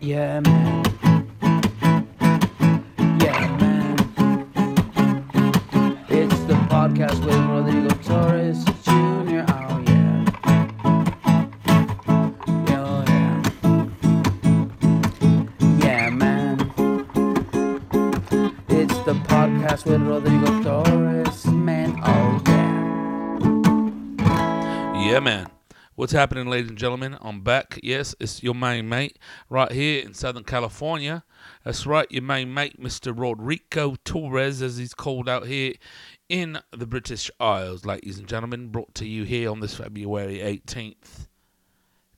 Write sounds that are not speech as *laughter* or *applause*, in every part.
Yeah, man. What's happening, ladies and gentlemen? I'm back. Yes, it's your main mate right here in Southern California. That's right, your main mate, Mr. Rodrigo Torres, as he's called out here in the British Isles, ladies and gentlemen. Brought to you here on this February 18th,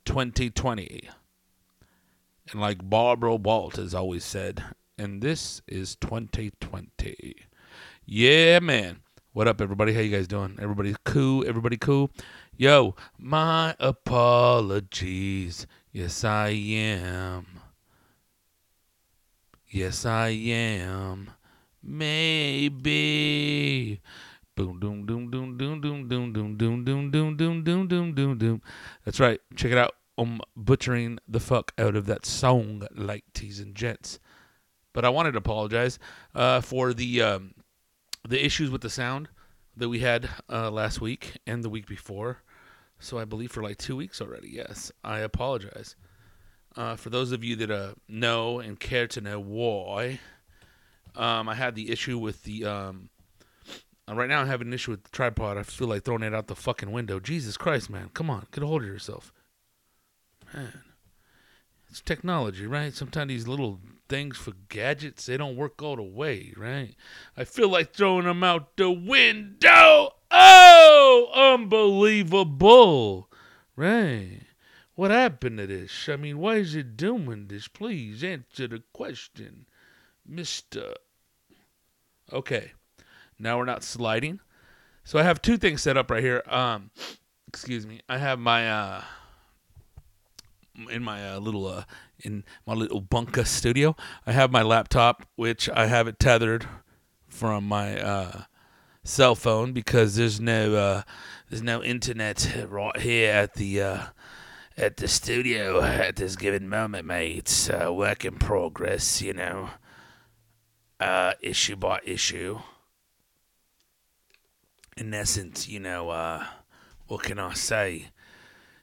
2020. And like Barbara Walters always said, and this is 2020. Yeah, man. What up, everybody? How you guys doing? Everybody cool? Everybody cool? Yo, my apologies. Yes, I am. Yes, I am. Maybe. Boom, doom, doom, doom, doom, doom, doom, doom, doom, doom, doom, doom, doom, doom, doom, doom. That's right. Check it out. I'm butchering the fuck out of that song, ladies and Jets. But I wanted to apologize uh, for the um, the issues with the sound that we had uh, last week and the week before. So I believe for like two weeks already. Yes, I apologize. Uh, for those of you that uh, know and care to know why, um, I had the issue with the. Um, uh, right now, I have an issue with the tripod. I feel like throwing it out the fucking window. Jesus Christ, man! Come on, get a hold of yourself, man. It's technology, right? Sometimes these little things for gadgets they don't work all the way, right? I feel like throwing them out the window. Unbelievable, right? What happened to this? I mean, why is it doing this? Please answer the question, Mister. Okay, now we're not sliding. So I have two things set up right here. Um, excuse me. I have my uh in my uh, little uh in my little bunker studio. I have my laptop, which I have it tethered from my uh cell phone because there's no uh there's no internet right here at the uh at the studio at this given moment, mate. It's uh, work in progress, you know. Uh, issue by issue. In essence, you know, uh, what can I say?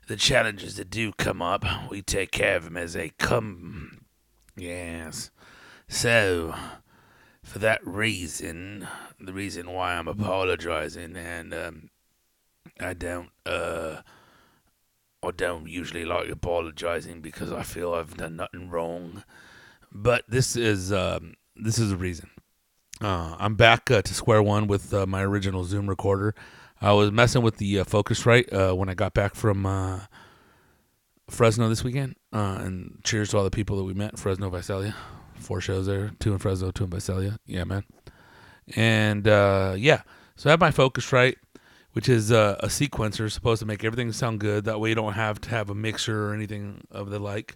The challenges that do come up, we take care of them as they come. Yes. So, for that reason, the reason why I'm apologizing, and um, I don't, uh, I don't usually like apologizing because I feel I've done nothing wrong. But this is um, this is the reason. Uh, I'm back uh, to square one with uh, my original Zoom recorder. I was messing with the uh, Focusrite uh, when I got back from uh, Fresno this weekend. Uh, and cheers to all the people that we met, Fresno, Visalia. Four shows there, two in Fresno, two in Visalia. Yeah, man. And uh, yeah, so I have my Focusrite, which is uh, a sequencer supposed to make everything sound good. That way you don't have to have a mixer or anything of the like.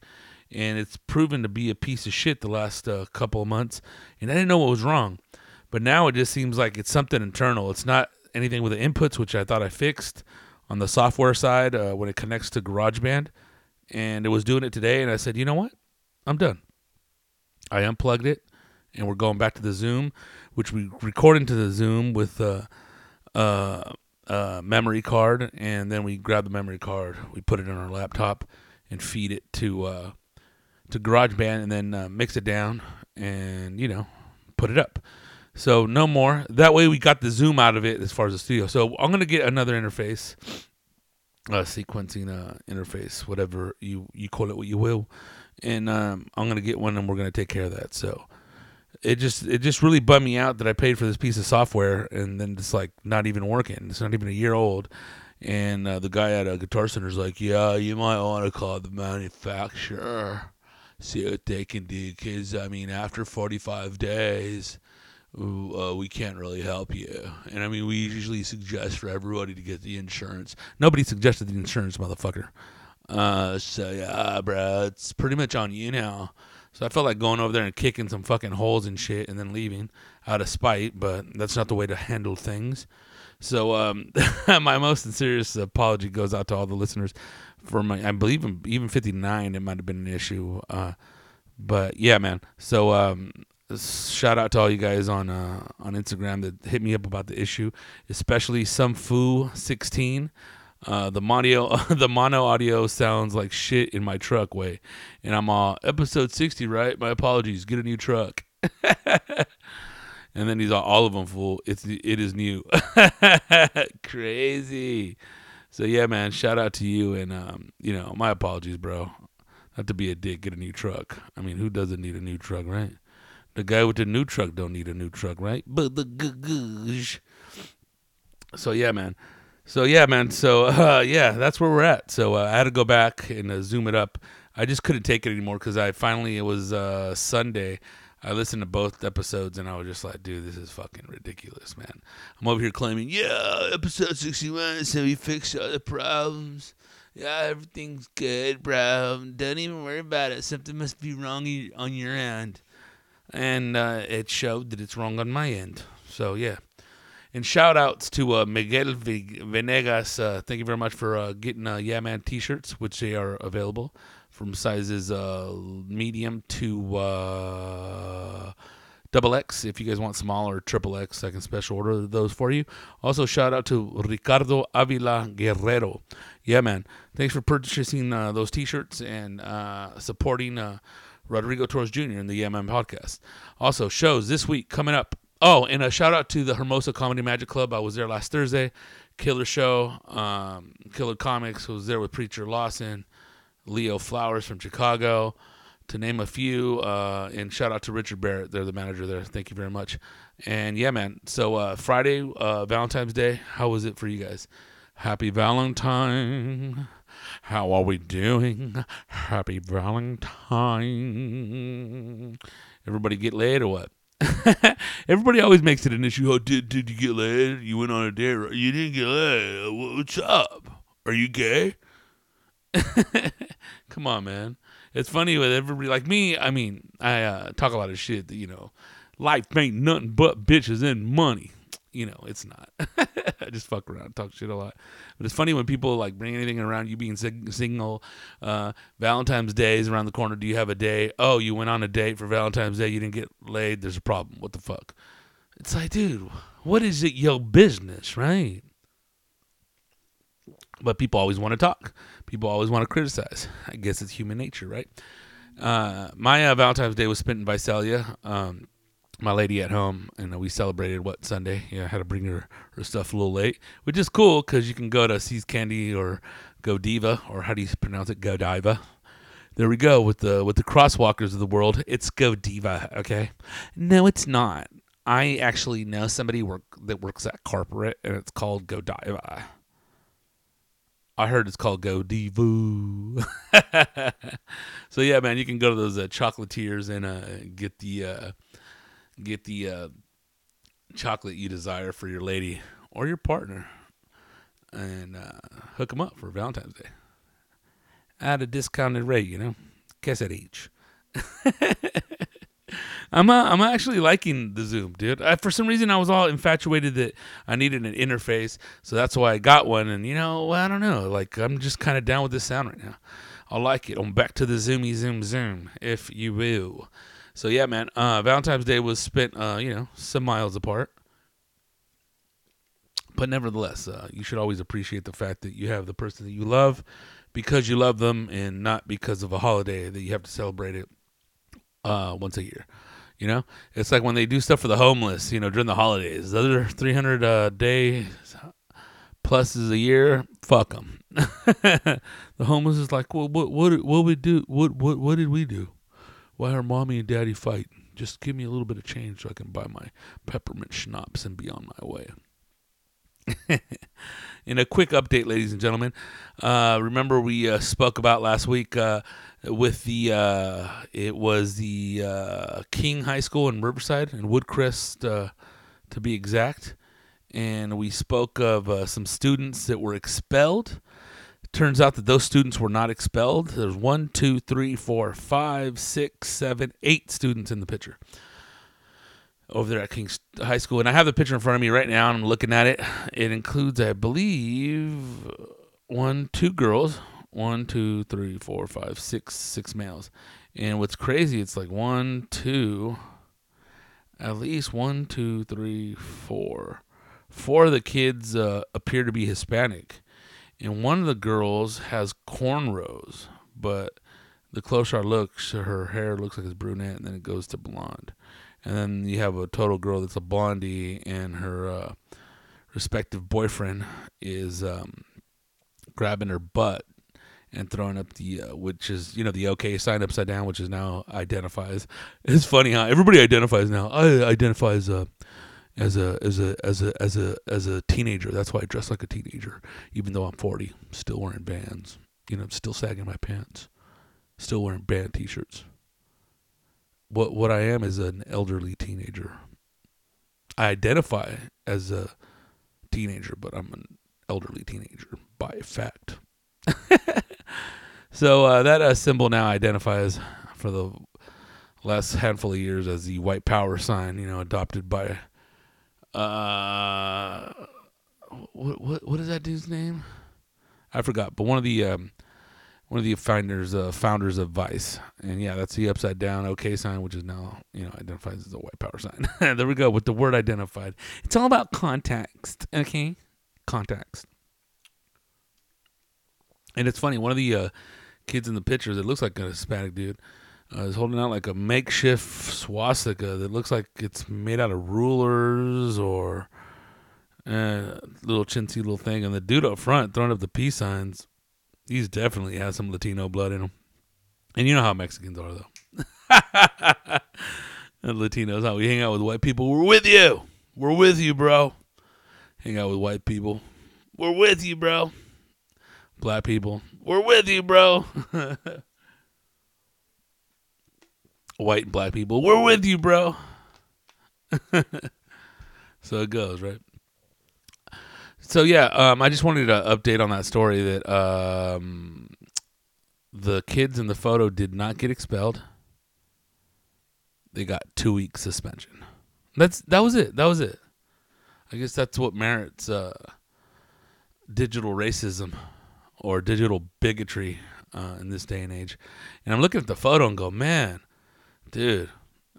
And it's proven to be a piece of shit the last uh, couple of months. And I didn't know what was wrong. But now it just seems like it's something internal. It's not anything with the inputs, which I thought I fixed on the software side uh, when it connects to GarageBand. And it was doing it today. And I said, you know what? I'm done. I unplugged it. And we're going back to the Zoom, which we record into the Zoom with a uh, uh, memory card. And then we grab the memory card, we put it in our laptop, and feed it to uh, to GarageBand, and then uh, mix it down, and you know, put it up. So no more. That way we got the zoom out of it as far as the studio. So I'm gonna get another interface, uh, sequencing uh, interface, whatever you you call it, what you will, and um, I'm gonna get one, and we're gonna take care of that. So it just it just really bummed me out that I paid for this piece of software and then it's like not even working. It's not even a year old. And uh, the guy at a Guitar Center is like, "Yeah, you might want to call the manufacturer." see what they can do because i mean after 45 days uh, we can't really help you and i mean we usually suggest for everybody to get the insurance nobody suggested the insurance motherfucker uh, so yeah bro it's pretty much on you now so i felt like going over there and kicking some fucking holes and shit and then leaving out of spite but that's not the way to handle things so um, *laughs* my most sincerest apology goes out to all the listeners for my I believe even 59 it might have been an issue uh, But yeah, man. So um, shout out to all you guys on uh, on Instagram that hit me up about the issue, especially some foo sixteen. Uh, the mono *laughs* the mono audio sounds like shit in my truck way, and I'm all episode sixty, right? My apologies. Get a new truck. *laughs* and then he's all, all of them full. It's it is new. *laughs* Crazy. So yeah, man. Shout out to you, and um, you know, my apologies, bro. Not to be a dick, get a new truck. I mean, who doesn't need a new truck, right? The guy with the new truck don't need a new truck, right? But the goosh. So yeah, man. So yeah, man. So *laughs* uh, yeah, that's where we're at. So uh, I had to go back and uh, zoom it up. I just couldn't take it anymore because I finally it was uh, Sunday. I listened to both episodes and I was just like, dude, this is fucking ridiculous, man. I'm over here claiming, yeah, episode 61, so we fixed all the problems. Yeah, everything's good, bro. Don't even worry about it. Something must be wrong on your end. And uh, it showed that it's wrong on my end. So, yeah. And shout outs to uh, Miguel Venegas. Uh, thank you very much for uh, getting uh, Yeah Man t shirts, which they are available from sizes uh, medium to uh, double X. If you guys want small or triple X, I can special order those for you. Also, shout out to Ricardo Avila Guerrero. Yeah, man. Thanks for purchasing uh, those t shirts and uh, supporting uh, Rodrigo Torres Jr. in the Yeah Man podcast. Also, shows this week coming up. Oh, and a shout out to the Hermosa Comedy Magic Club. I was there last Thursday. Killer show. Um, Killer Comics was there with Preacher Lawson. Leo Flowers from Chicago, to name a few. Uh, and shout out to Richard Barrett. They're the manager there. Thank you very much. And yeah, man. So uh, Friday, uh, Valentine's Day. How was it for you guys? Happy Valentine. How are we doing? Happy Valentine. Everybody get laid or what? *laughs* Everybody always makes it an issue. Oh, did did you get laid? You went on a date. You didn't get laid. What's up? Are you gay? *laughs* Come on, man. It's funny with everybody like me. I mean, I uh, talk a lot of shit that you know, life ain't nothing but bitches and money. You know, it's not. *laughs* I just fuck around, talk shit a lot. But it's funny when people like bring anything around you being single. Uh, Valentine's Day is around the corner. Do you have a day? Oh, you went on a date for Valentine's Day. You didn't get laid. There's a problem. What the fuck? It's like, dude, what is it your business, right? But people always want to talk. People always want to criticize. I guess it's human nature, right? Uh, my uh, Valentine's Day was spent in Visalia. Um, my lady at home, and we celebrated what Sunday. Yeah, I had to bring her her stuff a little late, which is cool because you can go to See's Candy or Godiva, or how do you pronounce it, Godiva. There we go with the with the crosswalkers of the world. It's Godiva, okay? No, it's not. I actually know somebody work that works at corporate, and it's called Godiva. I heard it's called Godiva. *laughs* so yeah, man, you can go to those uh, chocolatiers and uh, get the uh, get the uh, chocolate you desire for your lady or your partner, and uh, hook them up for Valentine's Day at a discounted rate. You know, guess at each. *laughs* I'm uh, I'm actually liking the Zoom, dude. I, for some reason, I was all infatuated that I needed an interface, so that's why I got one. And you know, I don't know, like I'm just kind of down with this sound right now. I like it. I'm back to the zoomy zoom zoom, if you will. So yeah, man. Uh, Valentine's Day was spent, uh, you know, some miles apart, but nevertheless, uh, you should always appreciate the fact that you have the person that you love because you love them, and not because of a holiday that you have to celebrate it uh, once a year. You know, it's like when they do stuff for the homeless. You know, during the holidays, the other 300 uh, days pluses a year. Fuck them. *laughs* the homeless is like, well, what, what, what we do? What, what, what did we do? Why are mommy and daddy fighting? Just give me a little bit of change so I can buy my peppermint schnapps and be on my way. *laughs* In a quick update, ladies and gentlemen, uh, remember we uh, spoke about last week uh, with the uh, it was the uh, King High School in Riverside and Woodcrest uh, to be exact, and we spoke of some students that were expelled. Turns out that those students were not expelled. There's one, two, three, four, five, six, seven, eight students in the picture over there at King's High School, and I have the picture in front of me right now. And I'm looking at it. It includes, I believe, one, two girls, one, two, three, four, five, six, six males. And what's crazy, it's like one, two, at least one, two, three, four. Four of the kids uh, appear to be Hispanic, and one of the girls has cornrows, but the closer I look, her hair looks like it's brunette, and then it goes to blonde. And then you have a total girl that's a blondie, and her uh, respective boyfriend is um, grabbing her butt and throwing up the uh, which is you know the OK sign upside down, which is now identifies. It's funny how everybody identifies now. I identify as a as a as a as a as a as a teenager. That's why I dress like a teenager, even though I'm 40, still wearing bands. You know, still sagging my pants, still wearing band T-shirts. What what I am is an elderly teenager. I identify as a teenager, but I'm an elderly teenager by fact. *laughs* so uh, that uh, symbol now identifies for the last handful of years as the white power sign, you know, adopted by uh what what what is that dude's name? I forgot, but one of the um, one of the founders uh, founders of Vice, and yeah, that's the upside down OK sign, which is now you know identifies as a white power sign. *laughs* there we go with the word identified. It's all about context, okay? Context. And it's funny, one of the uh, kids in the pictures, it looks like a Hispanic dude, uh, is holding out like a makeshift swastika that looks like it's made out of rulers or uh, little chintzy little thing. And the dude up front throwing up the peace signs, he's definitely has some Latino blood in him. And you know how Mexicans are, though. *laughs* and Latinos, how we hang out with white people. We're with you. We're with you, bro. Hang out with white people. We're with you, bro. Black people, we're with you, bro. *laughs* White and black people, we're with you, bro. *laughs* so it goes, right? So yeah, um, I just wanted to update on that story that um, the kids in the photo did not get expelled. They got two weeks suspension. That's that was it. That was it. I guess that's what merits uh, digital racism or digital bigotry uh, in this day and age. And I'm looking at the photo and go, man, dude,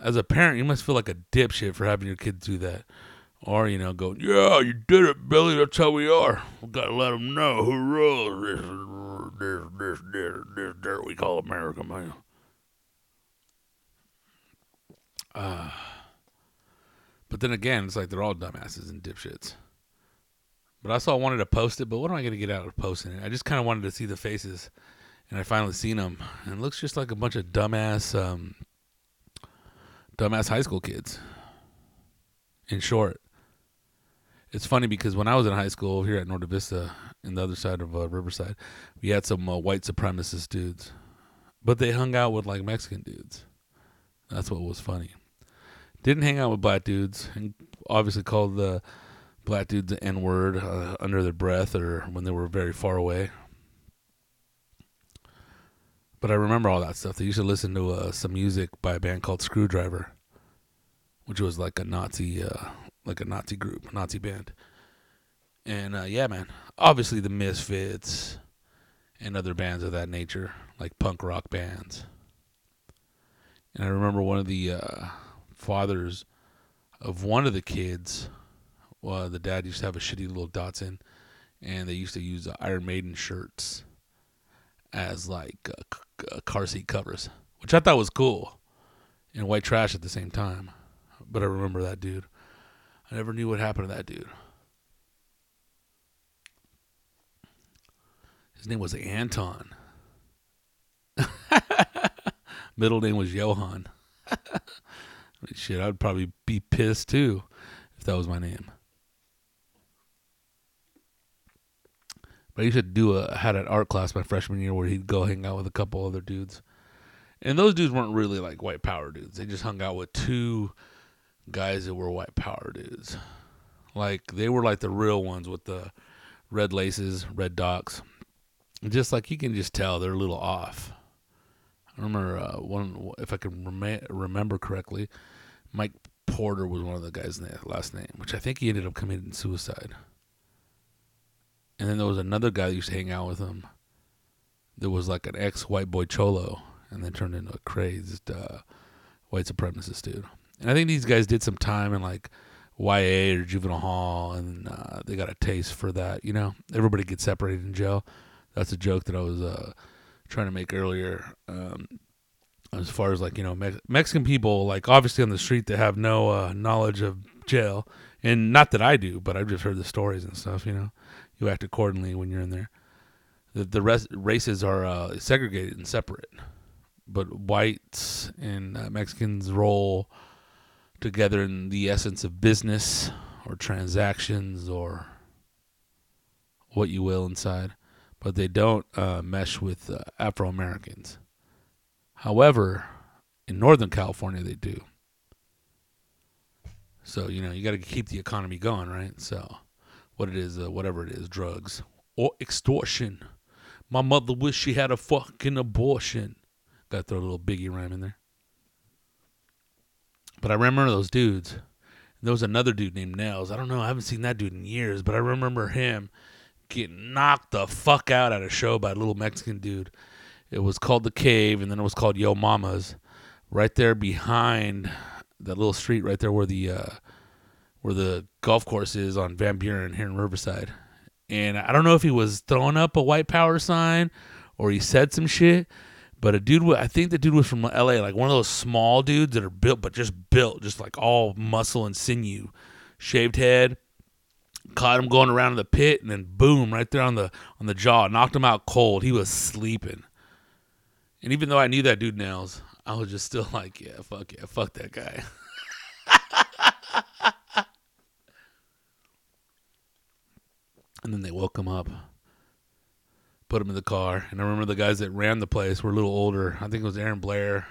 as a parent, you must feel like a dipshit for having your kids do that. Or, you know, go, yeah, you did it, Billy. That's how we are. We got to let them know who rules. This, this, this, this, this, we call America, man. Uh, but then again, it's like they're all dumbasses and dipshits. But I also wanted to post it, but what am I going to get out of posting it? I just kind of wanted to see the faces, and I finally seen them, and it looks just like a bunch of dumbass, um, dumbass high school kids. In short, it's funny because when I was in high school here at Norte Vista, in the other side of uh, Riverside, we had some uh, white supremacist dudes, but they hung out with like Mexican dudes. That's what was funny. Didn't hang out with black dudes, and obviously called the black dudes the N word uh, under their breath or when they were very far away. But I remember all that stuff. They used to listen to uh, some music by a band called Skrewdriver, which was like a Nazi, uh, like a Nazi group, a Nazi band. And uh, yeah, man, obviously the Misfits and other bands of that nature, like punk rock bands. And I remember one of the uh, fathers of one of the kids well, the dad used to have a shitty little Datsun, and they used to use uh, Iron Maiden shirts as like car seat covers, which I thought was cool, and white trash at the same time. But I remember that dude. I never knew what happened to that dude. His name was Anton. *laughs* Middle name was Johan. *laughs* Shit, I'd probably be pissed too if that was my name. I used to do a had an art class my freshman year where he'd go hang out with a couple other dudes, and those dudes weren't really like white power dudes. They just hung out with two guys that were white power dudes. Like they were like the real ones with the red laces, red docs. Just like you can just tell they're a little off. I remember uh, one, if I can rem- remember correctly, Mike Porter was one of the guys' last name, which I think he ended up committing suicide. And then there was another guy that used to hang out with him. There was like an ex white boy cholo, and then turned into a crazed uh, white supremacist dude. And I think these guys did some time in like YA or juvenile hall, and uh, they got a taste for that. You know, everybody gets separated in jail. That's a joke that I was uh, trying to make earlier. Um, as far as like you know, Me- Mexican people, like obviously on the street, they have no uh, knowledge of jail, and not that I do, but I've just heard the stories and stuff. You know, you act accordingly when you're in there. The the rest, races are uh, segregated and separate, but whites and uh, Mexicans roll together in the essence of business or transactions or what you will inside, but they don't uh, mesh with uh, Afro Americans. However, in Northern California, they do. So, you know, you got to keep the economy going, right? So, what it is, uh, whatever it is, drugs or extortion. My mother wished she had a fucking abortion. Got to throw a little biggie rhyme in there. But I remember those dudes. There was another dude named Nails. I don't know. I haven't seen that dude in years, but I remember him getting knocked the fuck out at a show by a little Mexican dude. It was called The Cave, and then it was called Yo Mama's, right there behind that little street right there where the uh, where the golf course is on Van Buren here in Riverside. And I don't know if he was throwing up a white power sign or he said some shit, but a dude, I think the dude was from LA, like one of those small dudes that are built, but just built, just like all muscle and sinew, shaved head. Caught him going around in the pit, and then boom, right there on the on the jaw, knocked him out cold. He was sleeping. And even though I knew that dude nails, I was just still like, yeah, fuck yeah, fuck that guy. *laughs* and then they woke him up put him in the car. And I remember the guys that ran the place were a little older. I think it was Aaron Blair,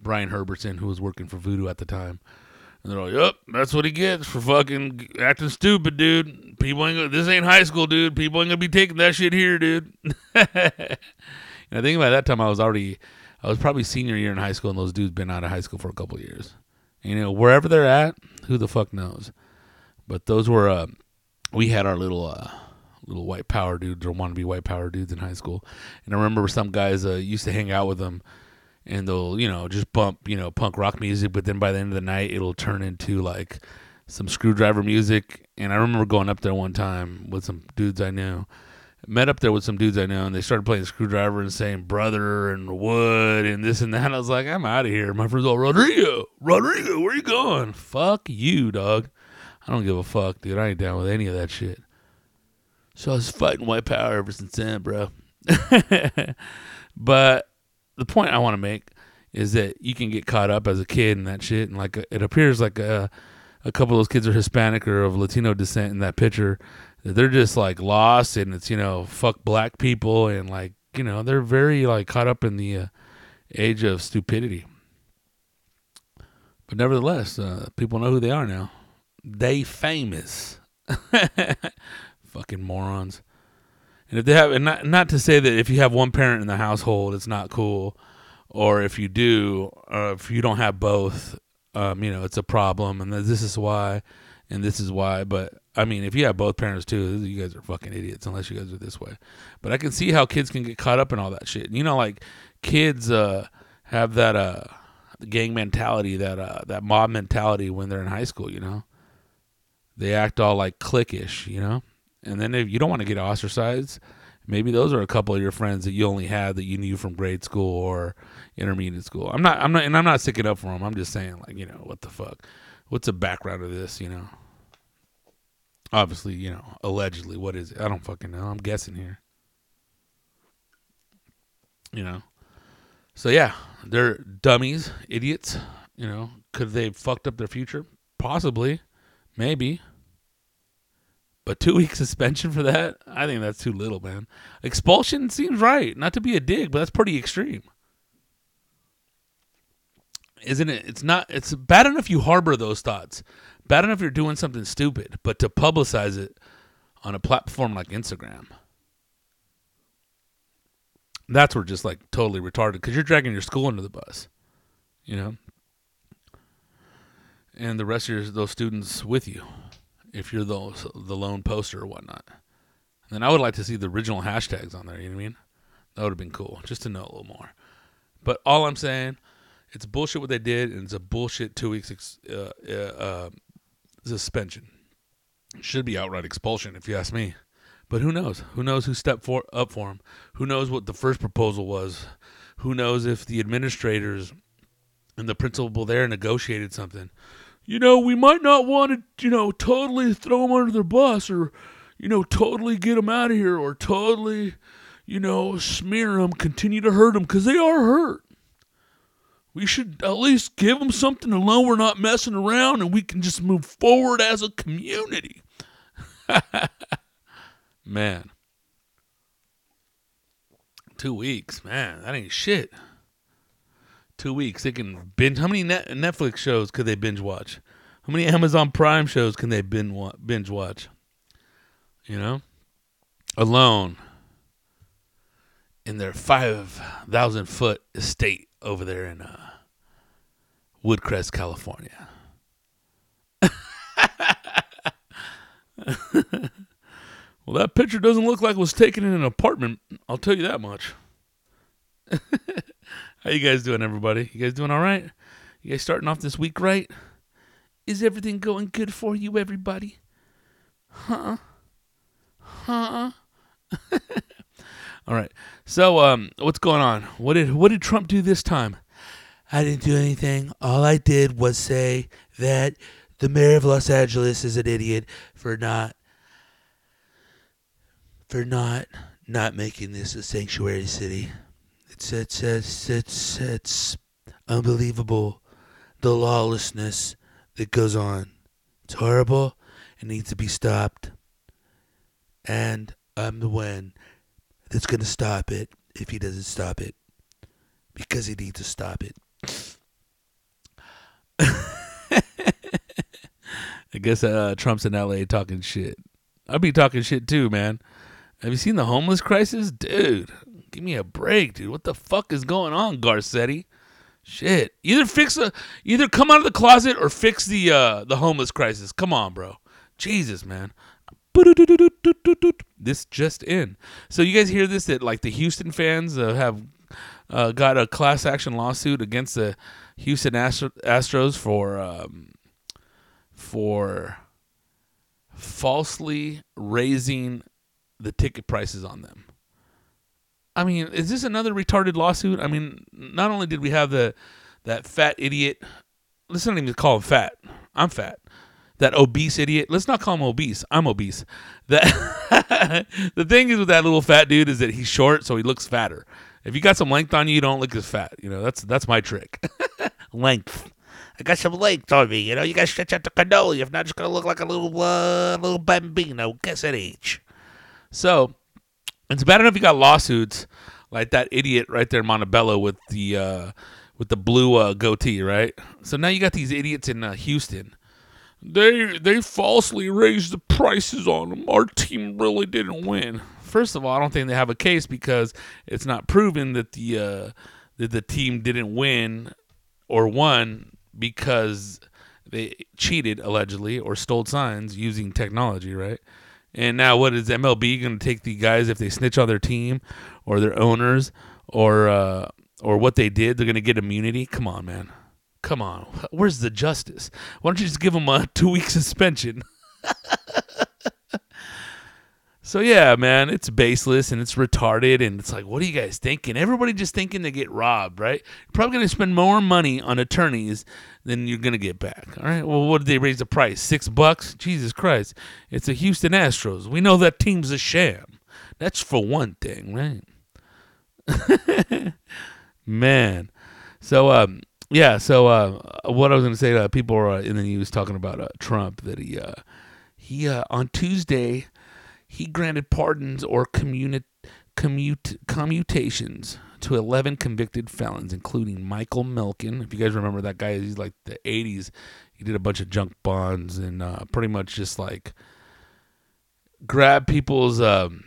Brian Herbertson, who was working for Voodoo at the time. And they're like, "Yep, that's what he gets for fucking acting stupid, dude. People ain't gonna, this ain't high school, dude. People ain't gonna be taking that shit here, dude." *laughs* and I think by that time I was already, I was probably senior year in high school, and those dudes been out of high school for a couple years. And, you know, wherever they're at, who the fuck knows? But those were, uh, we had our little. Uh, little white power dudes or want to be white power dudes in high school. And I remember some guys uh, used to hang out with them and they'll, you know, just bump, you know, punk rock music, but then by the end of the night it'll turn into like some Skrewdriver music. And I remember going up there one time with some dudes I knew. Met up there with some dudes I know, and they started playing Skrewdriver and saying brother and wood and this and that. I was like, I'm out of here. My friends all, Rodrigo, Rodrigo, where you going? Fuck you, dog. I don't give a fuck, dude. I ain't down with any of that shit. So I was fighting white power ever since then, bro. *laughs* but the point I want to make is that you can get caught up as a kid in that shit, and like it appears like a, a couple of those kids are Hispanic or of Latino descent in that picture. They're just like lost, and it's you know fuck black people, and like you know they're very like caught up in the uh, age of stupidity. But nevertheless, uh, people know who they are now. They famous. *laughs* fucking morons. And if they have, and not not to say that if you have one parent in the household, it's not cool, or if you do, or if you don't have both, um, you know, it's a problem, and this is why, and this is why. But I mean, if you have both parents too, you guys are fucking idiots unless you guys are this way. But I can see how kids can get caught up in all that shit. You know, like kids uh, have that uh, gang mentality, that uh, that mob mentality when they're in high school. You know, they act all like cliquish. You know and then if you don't want to get ostracized, maybe those are a couple of your friends that you only had that you knew from grade school or intermediate school. I'm not, I'm not, and I'm not sticking up for them. I'm just saying, like, you know, what the fuck? What's the background of this? You know, obviously, you know, allegedly, what is it? I don't fucking know. I'm guessing here. You know, so yeah, they're dummies, idiots. You know, could they fucked up their future? Possibly, maybe. But two *laughs* week suspension for that, I think that's too little, man. Expulsion seems right. Not to be a dig, but that's pretty extreme. Isn't it? It's not it's bad enough you harbor those thoughts. Bad enough you're doing something stupid, but to publicize it on a platform like Instagram. That's where just like totally retarded because you're dragging your school under the bus, you know, and the rest of your, those students with you if you're the the lone poster or whatnot. And then I would like to see the original hashtags on there. You know what I mean? That would have been cool, just to know a little more. But all I'm saying, it's bullshit what they did, and it's a bullshit two weeks uh, uh, uh, suspension. Should be outright expulsion, if you ask me. But who knows? Who knows who stepped for, up for him? Who knows what the first proposal was? Who knows if the administrators and the principal there negotiated something? You know, we might not want to, you know, totally throw them under the bus or, you know, totally get them out of here or totally, you know, smear them, continue to hurt them because they are hurt. We should at least give them something to know we're not messing around and we can just move forward as a community. *laughs* man. Two weeks, man. That ain't shit. Two weeks. They can binge. How many net- Netflix shows could they binge watch? How many Amazon Prime shows can they binge wa- binge watch? You know, alone in their five thousand foot estate over there in uh, Woodcrest, California. *laughs* well, that picture doesn't look like it was taken in an apartment. I'll tell you that much. *laughs* How you guys doing, everybody? You guys doing all right? You guys starting off this week right? Is everything going good for you, everybody? Huh? Huh? *laughs* all right. So, um, what's going on? What did what did Trump do this time? I didn't do anything. All I did was say that the mayor of Los Angeles is an idiot for not for not not making this a sanctuary city. It's it's it's it's, it's unbelievable the lawlessness that goes on. It's horrible. It needs to be stopped. And I'm the one that's gonna stop it if he doesn't stop it. Because he needs to stop it. *laughs* I guess uh, Trump's in LA talking shit. I'll be talking shit too, man. Have you seen the homeless crisis? Dude, give me a break, dude. What the fuck is going on, Garcetti? Shit. Either fix a either come out of the closet or fix the uh the homeless crisis. Come on, bro. Jesus, man. This just in. So you guys hear this that like the Houston fans uh, have uh, got a class action lawsuit against the Houston Astro- Astros for um, for falsely raising the ticket prices on them. I mean, is this another retarded lawsuit? I mean, not only did we have the that fat idiot, let's not even call him fat. I'm fat. That obese idiot. Let's not call him obese. I'm obese. That *laughs* the thing is with that little fat dude is that he's short, so he looks fatter. If you got some length on you, you don't look as fat. You know, that's that's my trick. *laughs* length. I got some length on me. You know, you got to stretch out the cannoli. If not, just gonna look like a little uh, little bambino. Guess at age. So it's bad enough you got lawsuits like that idiot right there in Montebello with the uh, with the blue uh, goatee, right? So now you got these idiots in uh, Houston. They they falsely raised the prices on them. Our team really didn't win. First of all, I don't think they have a case because it's not proven that the uh, that the team didn't win or won because they cheated allegedly or stole signs using technology, right? And now, what is MLB going to take the guys if they snitch on their team or their owners or uh, or what they did? They're going to get immunity. Come on, man. Come on. Where's the justice? Why don't you just give them a *laughs* two week suspension? *laughs* so yeah, man, it's baseless and it's retarded and it's like, what are you guys thinking? Everybody just thinking to get robbed, right? You're probably to spend more money on attorneys than you're to get back. All right. Well, what did they raise the price? Six bucks? Jesus Christ! It's the Houston Astros. We know that team's a sham. That's for one thing, right? *laughs* man. So um yeah, so uh, what I was to say, uh, people are uh, in the news talking about uh, Trump that he uh, he uh, on Tuesday he granted pardons or communi- commute commutations to 11 convicted felons, including Michael Milken. If you guys remember that guy, he's like the 80s. He did a bunch of junk bonds and uh, pretty much just like grabbed people's um,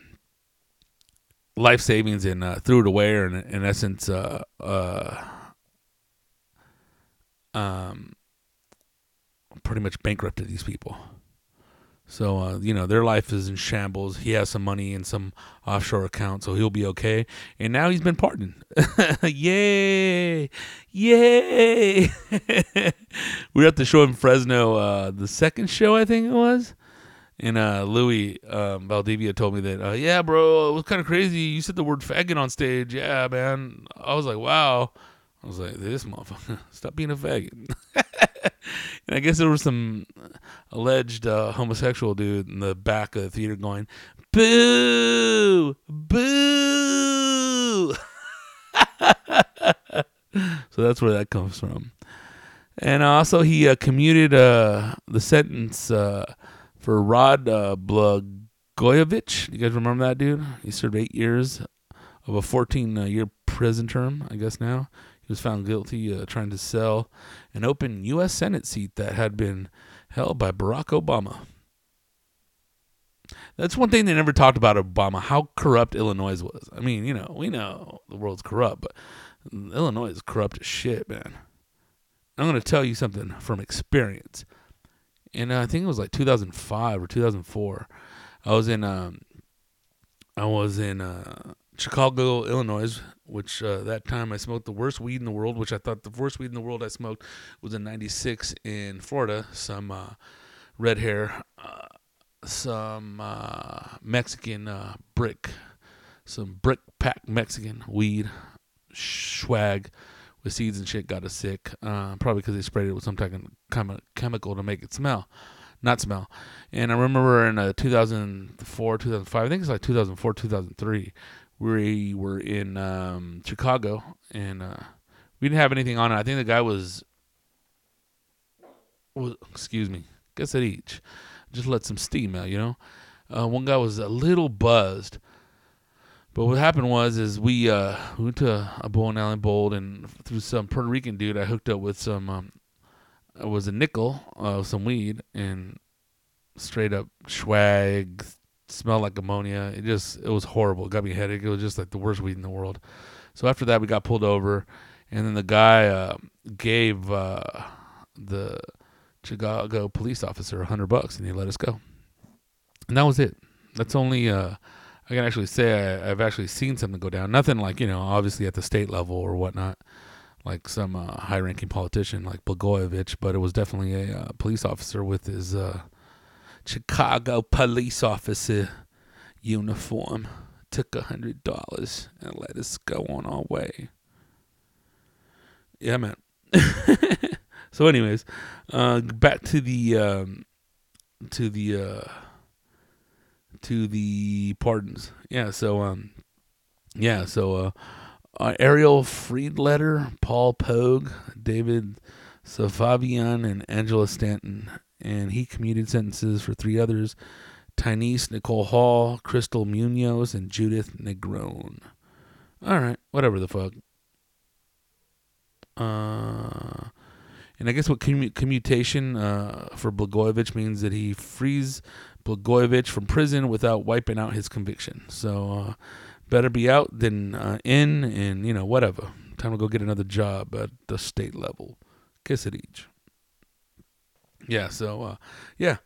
life savings and uh, threw it away, or in, in essence, uh, uh, um, pretty much bankrupted these people. So uh, you know their life is in shambles. He has some money in some offshore account, so he'll be okay. And now he's been pardoned. *laughs* yay, yay! *laughs* we were at the show in Fresno, uh, the second show I think it was. And uh, Louis um, Valdivia told me that, uh, yeah, bro, it was kind of crazy. You said the word faggot on stage. Yeah, man. I was like, wow. I was like, this motherfucker, *laughs* stop being a faggot. *laughs* and I guess there was some alleged uh, homosexual dude in the back of the theater going, boo, boo. *laughs* so that's where that comes from. And also, he uh, commuted uh, the sentence uh, for Rod uh, Blagojevich. You guys remember that dude? He served eight years of a 14 year prison term, I guess now. He was found guilty uh, trying to sell an open U.S. Senate seat that had been held by Barack Obama. That's one thing they never talked about Obama, how corrupt Illinois was. I mean, you know, we know the world's corrupt, but Illinois is corrupt as shit, man. I'm going to tell you something from experience. And uh, I think it was like 2005 or 2004. I was in um, I was in uh, Chicago, Illinois, which uh, that time I smoked the worst weed in the world, which I thought the worst weed in the world I smoked was in 96 in Florida. Some uh, red hair, uh, some uh, Mexican uh, brick, some brick pack Mexican weed, swag with seeds and shit got us sick. Uh, probably because they sprayed it with some type of chemical to make it smell not smell. And I remember in uh, 2004, 2005, I think it's like 2004, 2003, we were in um, Chicago and uh, we didn't have anything on it. I think the guy was, was excuse me, guess at each. Just let some steam out, you know. Uh, one guy was a little buzzed, but what happened was is we uh, went to a bowling alley bowled and through some Puerto Rican dude I hooked up with some um, it was a nickel of uh, some weed and straight up swag smelled like ammonia. It just it was horrible. It got me a headache. It was just like the worst weed in the world. So after that, we got pulled over, and then the guy uh, gave uh, the Chicago police officer a hundred bucks, and he let us go. And that was it. That's only uh, I can actually say I, have actually seen something go down. Nothing like you know, obviously at the state level or whatnot, like some uh, high-ranking politician like Blagojevich, but it was definitely a uh, police officer with his uh, Chicago police officer uniform. Took a hundred dollars and let us go on our way. Yeah, man. *laughs* so, anyways, uh, back to the um, to the uh, to the pardons. Yeah. So, um, yeah. So, uh, uh, Ariel Friedletter, Paul Pogue, David Safavian, and Angela Stanton and he commuted sentences for three others Tynice Nichole Hall, Crystal Munoz, and Judith Negron. All right, whatever the fuck. Uh, and I guess what commu- commutation uh, for Blagojevich means that he frees Blagojevich from prison without wiping out his conviction. So uh, better be out than uh, in, and you know whatever. Time to go get another job at the state level. Kiss it each yeah, so uh, yeah,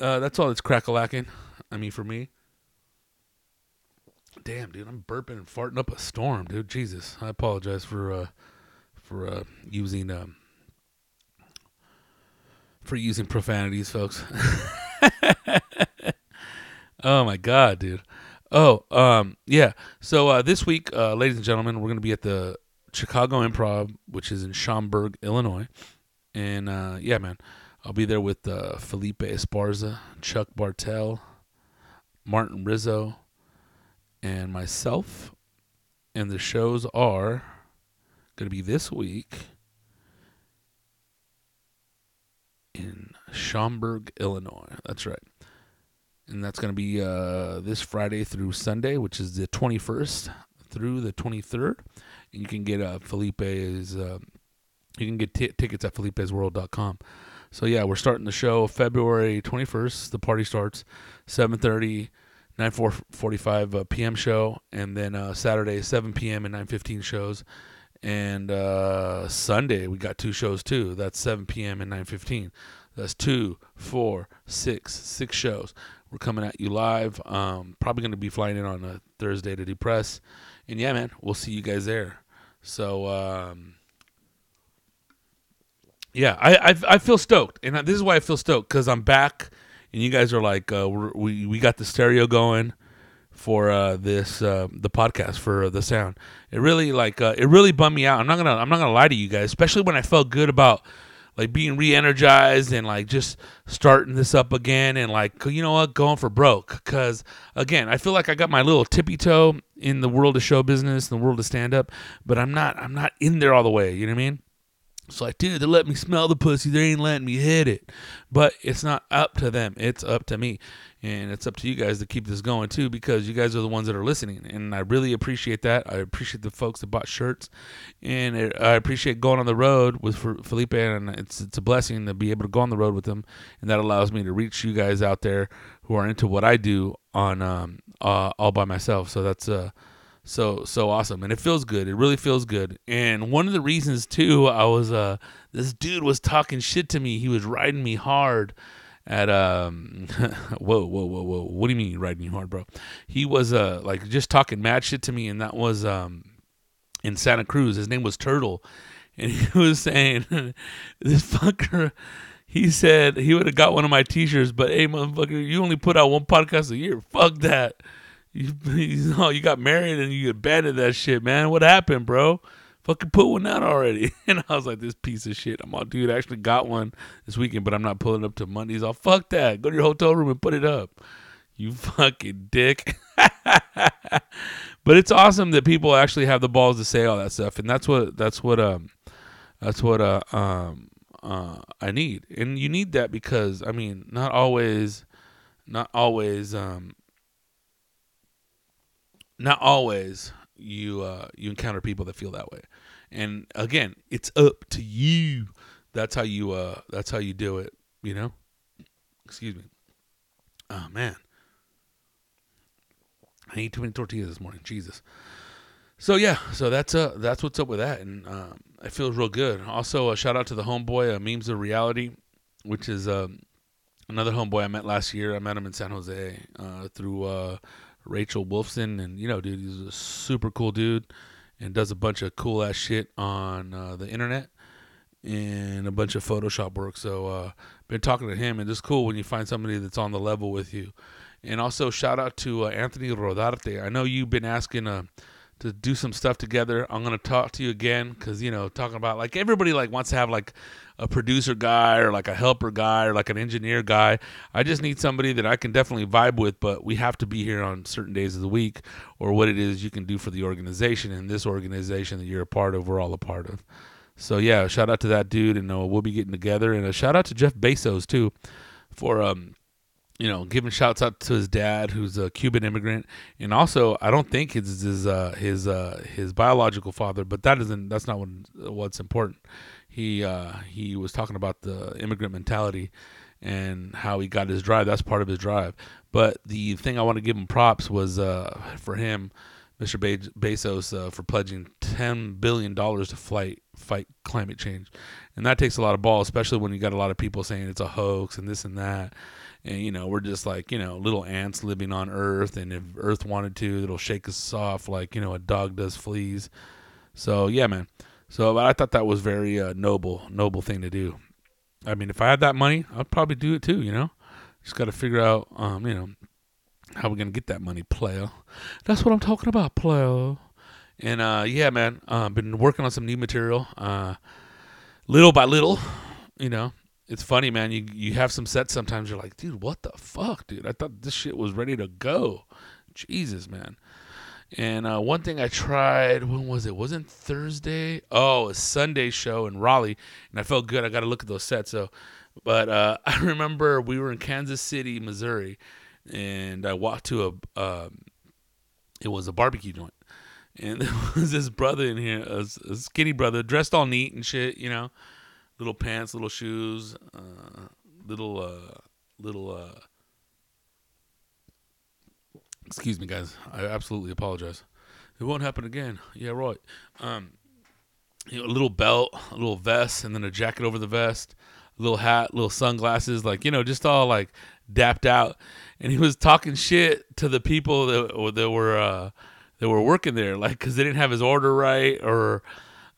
uh, that's all. It's crackalacking. I mean, for me. Damn, dude, I'm burping and farting up a storm, dude. Jesus, I apologize for uh, for uh, using um, for using profanities, folks. *laughs* oh my god, dude. Oh, um, yeah. So uh, this week, uh, ladies and gentlemen, we're gonna be at the Chicago Improv, which is in Schaumburg, Illinois, and uh, yeah, man. I'll be there with uh, Felipe Esparza, Chuck Bartel, Martin Rizzo, and myself. And the shows are going to be this week in Schaumburg, Illinois. That's right. And that's going to be uh, this Friday through Sunday, which is the 21st through the 23rd. And you can get uh, Felipe's, uh, you can get t- tickets at felipesworld.com. So yeah, we're starting the show February 21st. The party starts 7:30, 9:45 uh, p.m. show, and then uh, Saturday 7 p.m. and 9:15 shows, and uh, Sunday we got two shows too. That's 7 p.m. and 9:15. That's two, four, six, six shows. We're coming at you live. Um, probably going to be flying in on a Thursday to do press. And yeah, man, we'll see you guys there. So, um, yeah, I, I I feel stoked, and this is why I feel stoked because I'm back, and you guys are like, uh, we we got the stereo going for uh, this uh, the podcast for the sound. It really like uh, it really bummed me out. I'm not gonna I'm not gonna lie to you guys, especially when I felt good about like being re-energized and like just starting this up again and like you know what going for broke because again i feel like i got my little tippy toe in the world of show business and the world of stand up but i'm not i'm not in there all the way you know what i mean so like, dude, they let me smell the pussy. They ain't letting me hit it. But it's not up to them. It's up to me. And it's up to you guys to keep this going too, because you guys are the ones that are listening. And I really appreciate that. I appreciate the folks that bought shirts. And I appreciate going on the road with Felipe. And it's, it's a blessing to be able to go on the road with them. And that allows me to reach you guys out there who are into what I do on um, uh, all by myself. So that's uh, so so awesome. And it feels good. It really feels good. And one of the reasons too i was uh this dude was talking shit to me. He was riding me hard at um *laughs* whoa whoa whoa whoa. What do you mean riding you hard bro? He was uh like just talking mad shit to me and that was um in santa cruz. His name was turtle. And *laughs* he was saying *laughs* this fucker he said he would have got one of my t-shirts but hey motherfucker you only put out one podcast a year. Fuck that you, you know, you got married and you abandoned that shit, man. What happened, bro? Fucking put one out already. *laughs* And I was like, this piece of shit. I'm all, dude, I actually got one this weekend, but I'm not pulling up to Mondays. I'll fuck that. Go to your hotel room and put it up. You fucking dick. *laughs* but it's awesome that people actually have the balls to say all that stuff. And that's what, that's what, um, that's what, uh, um, uh, I need. And you need that because, I mean, not always, not always, um, not always you uh, you encounter people that feel that way. And again, it's up to you. That's how you uh that's how you do it, you know? Excuse me. Oh man. I ate too many tortillas this morning. Jesus. So yeah, so that's uh that's what's up with that, and uh, it feels real good. Also, a shout out to the homeboy, uh, memes of reality, which is um, another homeboy I met last year. I met him in San Jose uh, through uh, Rachel Wolfson, and you know, dude, he's a super cool dude, and does a bunch of cool ass shit on uh, the internet and a bunch of Photoshop work. So, uh, been talking to him, and it's cool when you find somebody that's on the level with you. And also, shout out to uh, Anthony Rodarte. I know you've been asking uh, to do some stuff together. I'm gonna talk to you again because you know, talking about like everybody like wants to have like a producer guy or like a helper guy or like an engineer guy. I just need somebody that I can definitely vibe with, but we have to be here on certain days of the week or what it is you can do for the organization and this organization that you're a part of, we're all a part of. So yeah, shout out to that dude, and uh, we'll be getting together. And a shout out to Jeff Bezos too, for um, you know, giving shouts out to his dad, who's a Cuban immigrant, and also I don't think it's his uh, his uh, his biological father, but that isn't that's not what, what's important he uh, he was talking about the immigrant mentality and how he got his drive. That's part of his drive. But the thing I want to give him props was uh, for him, Mr. Be- Bezos, uh, for pledging ten billion dollars to fight fight climate change, and that takes a lot of ball, especially when you got a lot of people saying it's a hoax and this and that. And you know we're just like you know little ants living on Earth, and if Earth wanted to, it'll shake us off like you know a dog does fleas. So yeah, man. So I thought that was very uh, noble, noble thing to do. I mean, if I had that money, I'd probably do it too. You know, just got to figure out, um, you know, how we're gonna get that money, player. That's what I'm talking about, player. And uh, yeah, man, I've uh, been working on some new material, uh, little by little. You know, it's funny, man. You you have some sets sometimes. You're like, dude, what the fuck, dude? I thought this shit was ready to go. Jesus, man. And uh, one thing I tried, when was it? Wasn't Thursday? Oh, a Sunday show in Raleigh, and I felt good. I got to look at those sets. So, but uh, *laughs* I remember we were in Kansas City, Missouri, and I walked to a, um, it was a barbecue joint, and *laughs* there was this brother in here, a, a, skinny brother, dressed all neat and shit, you know, little pants, little shoes, uh, little, uh, little uh, Excuse me, guys. I absolutely apologize. It won't happen again. Yeah, right. Um, you know, a little belt, a little vest, and then a jacket over the vest. little hat, little sunglasses, like you know, just all like dapped out, and he was talking shit to the people that that were uh, that were working there, like because they didn't have his order right, or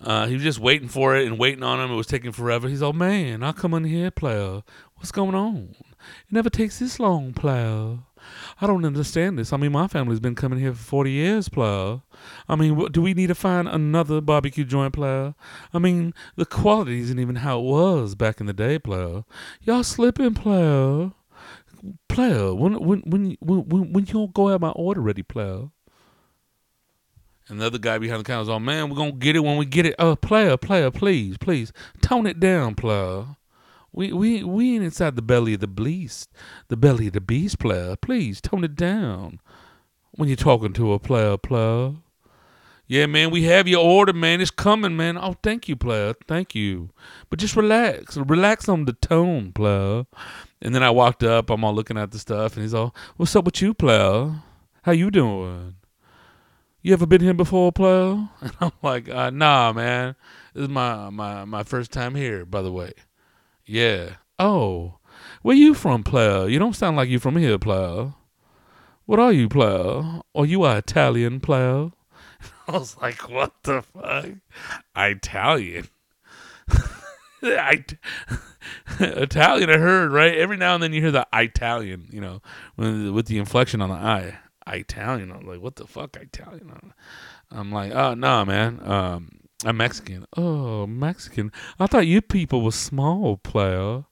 uh, he was just waiting for it and waiting on him. It was taking forever. He's all man, I'll come in here, player. What's going on? It never takes this long, player. I don't understand this. I mean, my family's been coming here for 40 years, player. I mean, do we need to find another barbecue joint, player? I mean, the quality isn't even how it was back in the day, player. Y'all slipping, player. Player, when when when when when y'all go have my order ready, player? And the other guy behind the counter was man, we're gonna get it when we get it. Uh, player, player, please, please, tone it down, player. We we we ain't inside the belly of the beast, the belly of the beast, player. Please tone it down when you're talking to a player, player. Yeah, man, we have your order, man. It's coming, man. Oh, thank you, player. Thank you. But just relax. Relax on the tone, player. And then I walked up. I'm all looking at the stuff, and he's all, "What's up with you, player? How you doing? You ever been here before, player?" *laughs* And I'm like, uh, "Nah, man. This is my my my first time here, by the way." Yeah. Oh, where you from, player? You don't sound like you from here, player. What are you, player? Or you are Italian, player? *laughs* I was like, what the fuck? Italian. *laughs* I, Italian, I heard, right? Every now and then you hear the Italian, you know, with the inflection on the I. Italian. I'm like, what the fuck, Italian? I'm like, oh, no, man. Um, I'm Mexican. Oh, Mexican. I thought you people were small, player.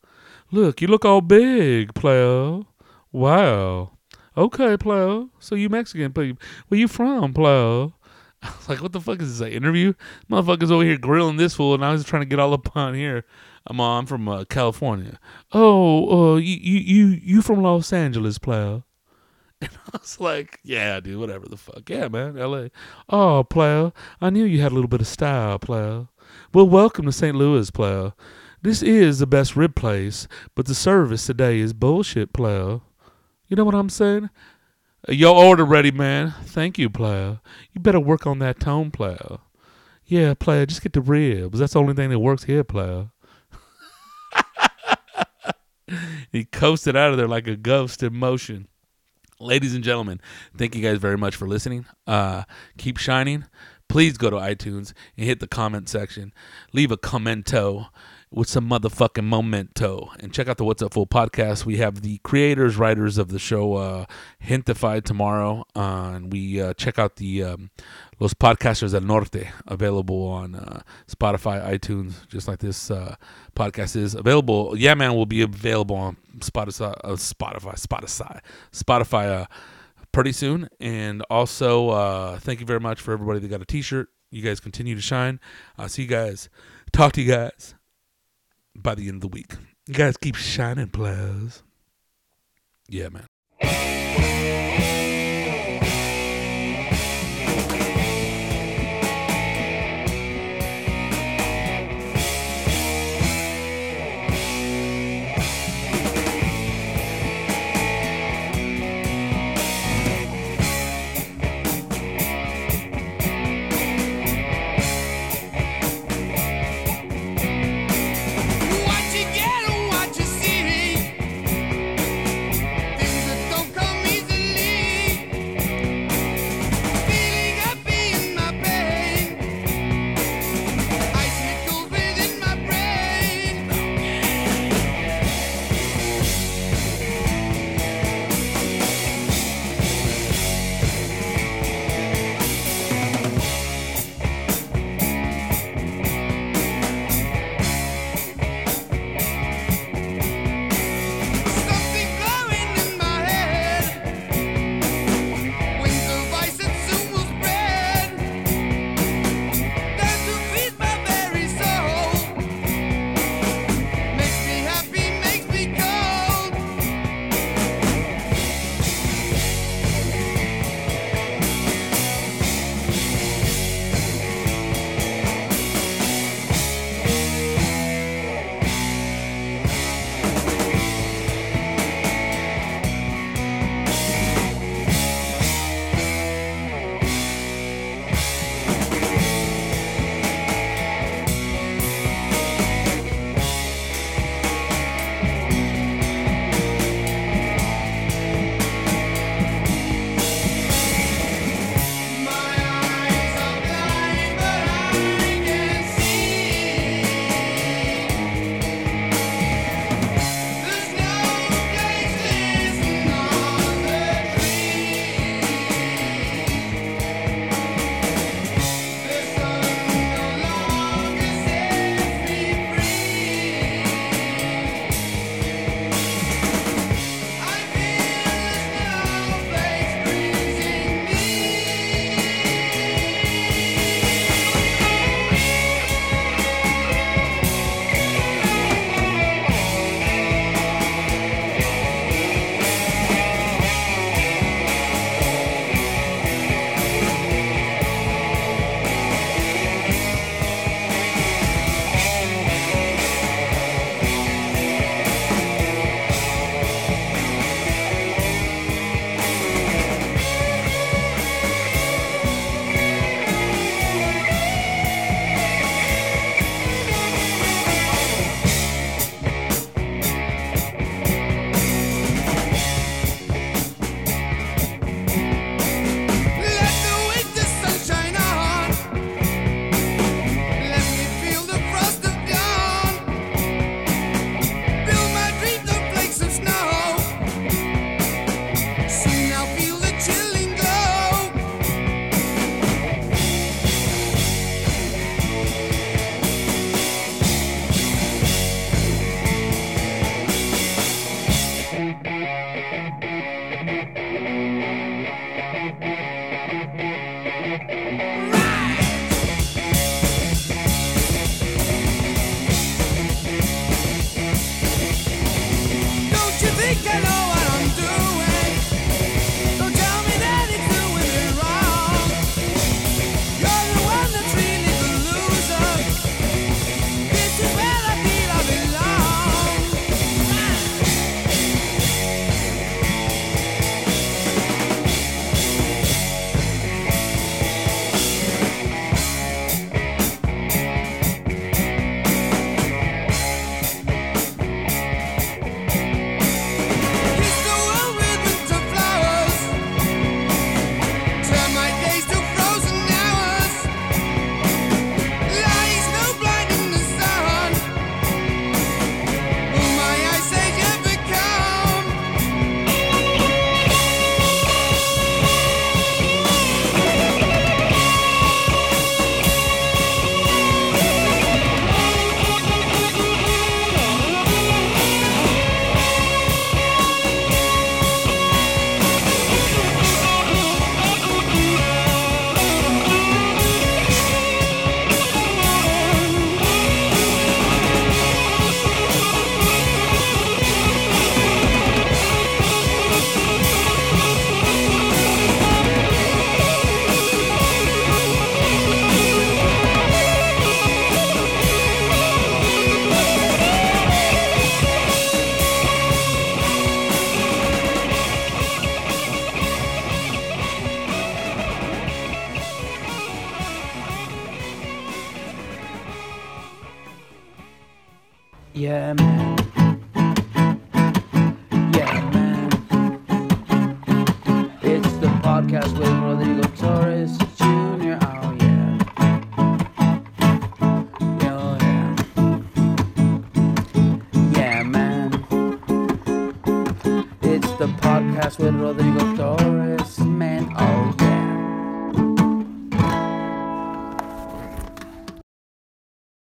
Look, you look all big, player. Wow. Okay, player. So you Mexican, people. Where you from, player? *laughs* I was like, what the fuck is this, an interview? Motherfuckers over here grilling this fool, and I was trying to get all up on here. I'm, uh, I'm from uh, California. Oh, uh, you, you, you from Los Angeles, player? *laughs* And I was like, yeah, dude, whatever the fuck. Yeah, man, LA. Oh, player, I knew you had a little bit of style, player. Well, welcome to St. Louis, player. This is the best rib place, but the service today is bullshit, player. You know what I'm saying? Uh, your order ready, man. Thank you, player. You better work on that tone, player. Yeah, player, just get the ribs. That's the only thing that works here, player. *laughs* he coasted out of there like a ghost in motion. Ladies and gentlemen, thank you guys very much for listening. Uh, keep shining. Please go to iTunes and hit the comment section. Leave a commento with some motherfucking momento. And check out the What's Up Fool podcast. We have the creators, writers of the show uh, Hintified tomorrow. Uh, and we uh, check out the um, Los Podcasters del Norte available on uh, Spotify, iTunes, just like this uh, podcast is available. Yeah, man, will be available on Spotify, uh, Spotify, Spotify, Spotify uh, pretty soon. And also, uh, thank you very much for everybody that got a T-shirt. You guys continue to shine. I'll see you guys. Talk to you guys by the end of the week. You guys keep shining, please. Yeah, man.